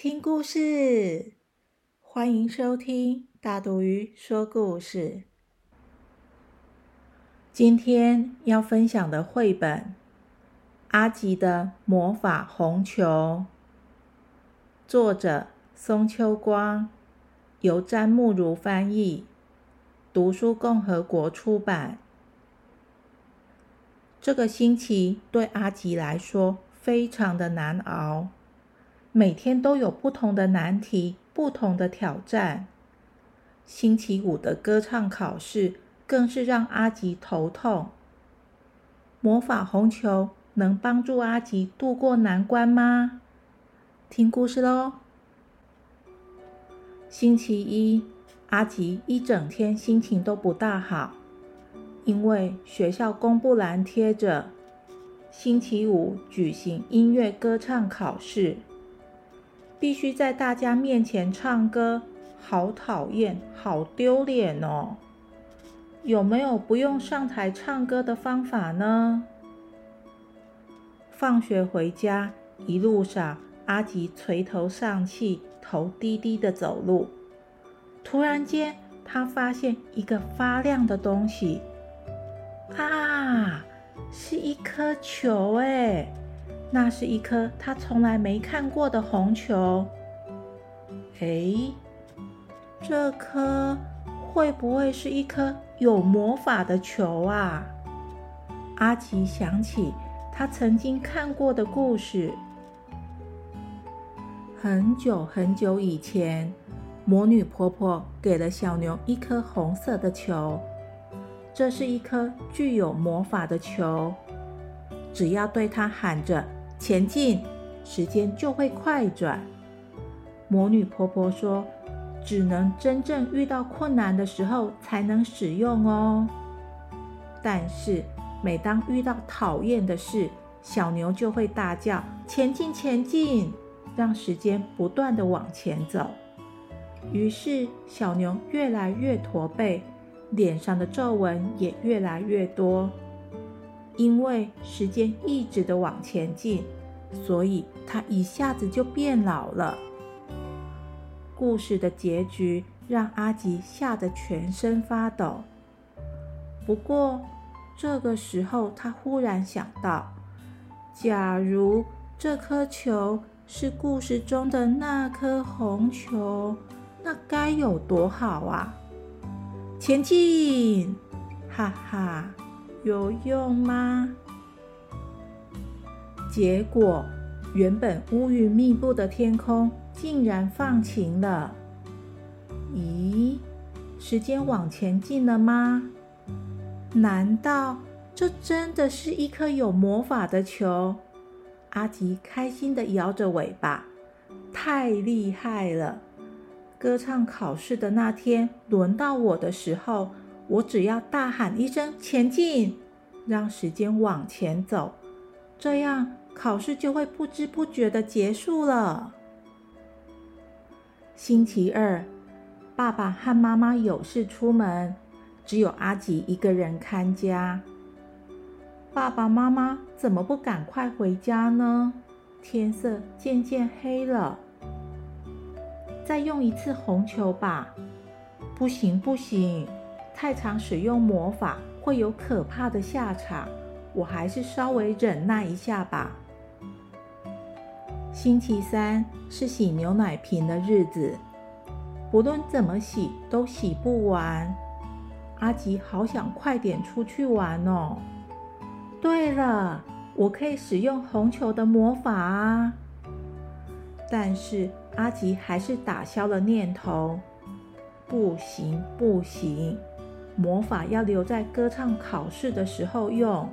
听故事！欢迎收听大肚鱼说故事。今天要分享的绘本《阿吉的魔法红球》，作者松秋光，由詹慕如翻译，读书共和国出版。这个星期对阿吉来说非常的难熬。每天都有不同的难题，不同的挑战。星期五的歌唱考试更是让阿吉头痛。魔法红球能帮助阿吉度过难关吗？听故事喽。星期一，阿吉一整天心情都不大好，因为学校公布栏贴着星期五举行音乐歌唱考试。必须在大家面前唱歌，好讨厌，好丢脸哦！有没有不用上台唱歌的方法呢？放学回家，一路上阿吉垂头丧气，头低低的走路。突然间，他发现一个发亮的东西，啊，是一颗球哎！那是一颗他从来没看过的红球。哎，这颗会不会是一颗有魔法的球啊？阿奇想起他曾经看过的故事。很久很久以前，魔女婆婆给了小牛一颗红色的球，这是一颗具有魔法的球，只要对它喊着。前进，时间就会快转。魔女婆婆说：“只能真正遇到困难的时候才能使用哦。”但是每当遇到讨厌的事，小牛就会大叫：“前进，前进！”让时间不断的往前走。于是小牛越来越驼背，脸上的皱纹也越来越多。因为时间一直的往前进，所以他一下子就变老了。故事的结局让阿吉吓得全身发抖。不过这个时候，他忽然想到：假如这颗球是故事中的那颗红球，那该有多好啊！前进，哈哈。有用吗？结果，原本乌云密布的天空竟然放晴了。咦，时间往前进了吗？难道这真的是一颗有魔法的球？阿吉开心的摇着尾巴，太厉害了！歌唱考试的那天，轮到我的时候。我只要大喊一声“前进”，让时间往前走，这样考试就会不知不觉的结束了。星期二，爸爸和妈妈有事出门，只有阿吉一个人看家。爸爸妈妈怎么不赶快回家呢？天色渐渐黑了。再用一次红球吧。不行，不行。太常使用魔法会有可怕的下场，我还是稍微忍耐一下吧。星期三是洗牛奶瓶的日子，不论怎么洗都洗不完。阿吉好想快点出去玩哦。对了，我可以使用红球的魔法啊。但是阿吉还是打消了念头，不行，不行。魔法要留在歌唱考试的时候用，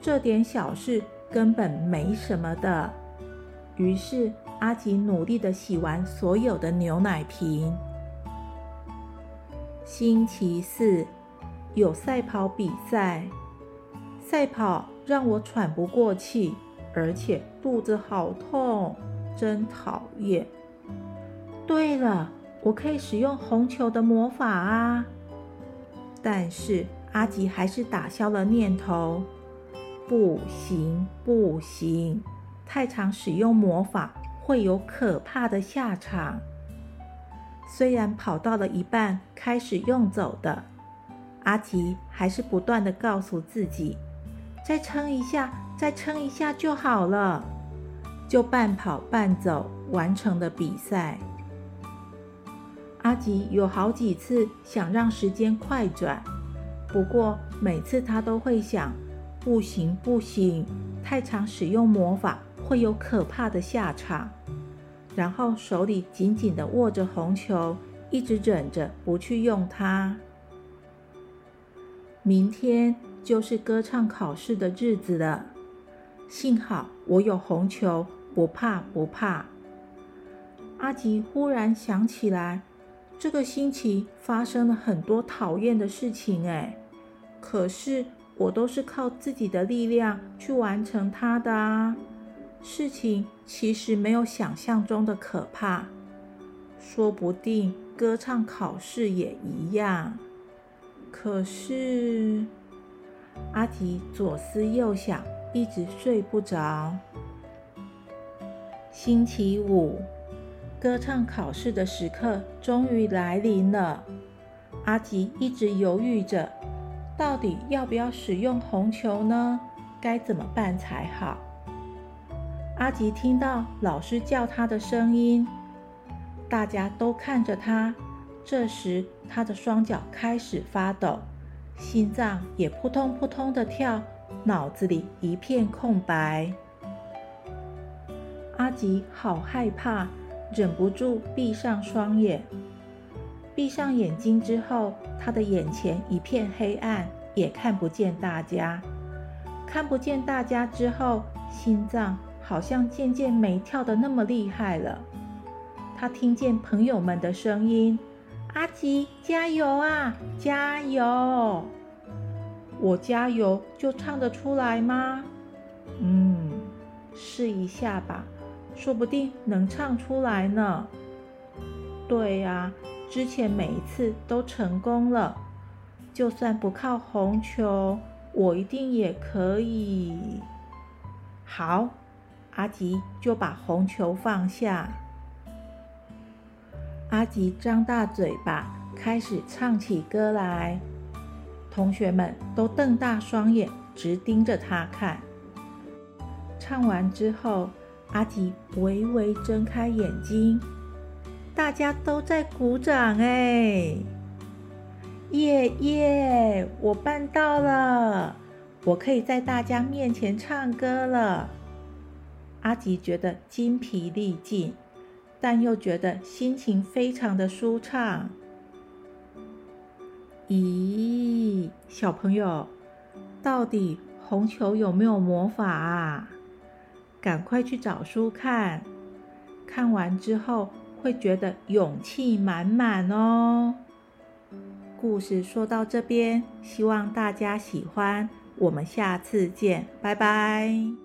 这点小事根本没什么的。于是阿吉努力的洗完所有的牛奶瓶。星期四有赛跑比赛，赛跑让我喘不过气，而且肚子好痛，真讨厌。对了，我可以使用红球的魔法啊！但是阿吉还是打消了念头，不行不行，太常使用魔法会有可怕的下场。虽然跑到了一半开始用走的，阿吉还是不断的告诉自己：再撑一下，再撑一下就好了。就半跑半走完成了比赛。阿吉有好几次想让时间快转，不过每次他都会想：不行不行，太常使用魔法会有可怕的下场。然后手里紧紧地握着红球，一直忍着不去用它。明天就是歌唱考试的日子了，幸好我有红球，不怕不怕。阿吉忽然想起来，这个星期发生了很多讨厌的事情，哎，可是我都是靠自己的力量去完成它的啊。事情其实没有想象中的可怕，说不定歌唱考试也一样。可是阿吉左思右想，一直睡不着。星期五，歌唱考试的时刻终于来临了。阿吉一直犹豫着，到底要不要使用红球呢？该怎么办才好？阿吉听到老师叫他的声音，大家都看着他。这时，他的双脚开始发抖，心脏也扑通扑通的跳，脑子里一片空白。阿吉好害怕，忍不住闭上双眼。闭上眼睛之后，他的眼前一片黑暗，也看不见大家。看不见大家之后，心脏。好像渐渐没跳的那么厉害了。他听见朋友们的声音：“阿吉，加油啊，加油！”我加油就唱得出来吗？嗯，试一下吧，说不定能唱出来呢。对呀，之前每一次都成功了。就算不靠红球，我一定也可以。好。阿吉就把红球放下。阿吉张大嘴巴，开始唱起歌来。同学们都瞪大双眼，直盯着他看。唱完之后，阿吉微微睁开眼睛，大家都在鼓掌。哎，耶耶！我办到了，我可以在大家面前唱歌了。阿吉觉得筋疲力尽，但又觉得心情非常的舒畅。咦，小朋友，到底红球有没有魔法啊？赶快去找书看，看完之后会觉得勇气满满哦。故事说到这边，希望大家喜欢，我们下次见，拜拜。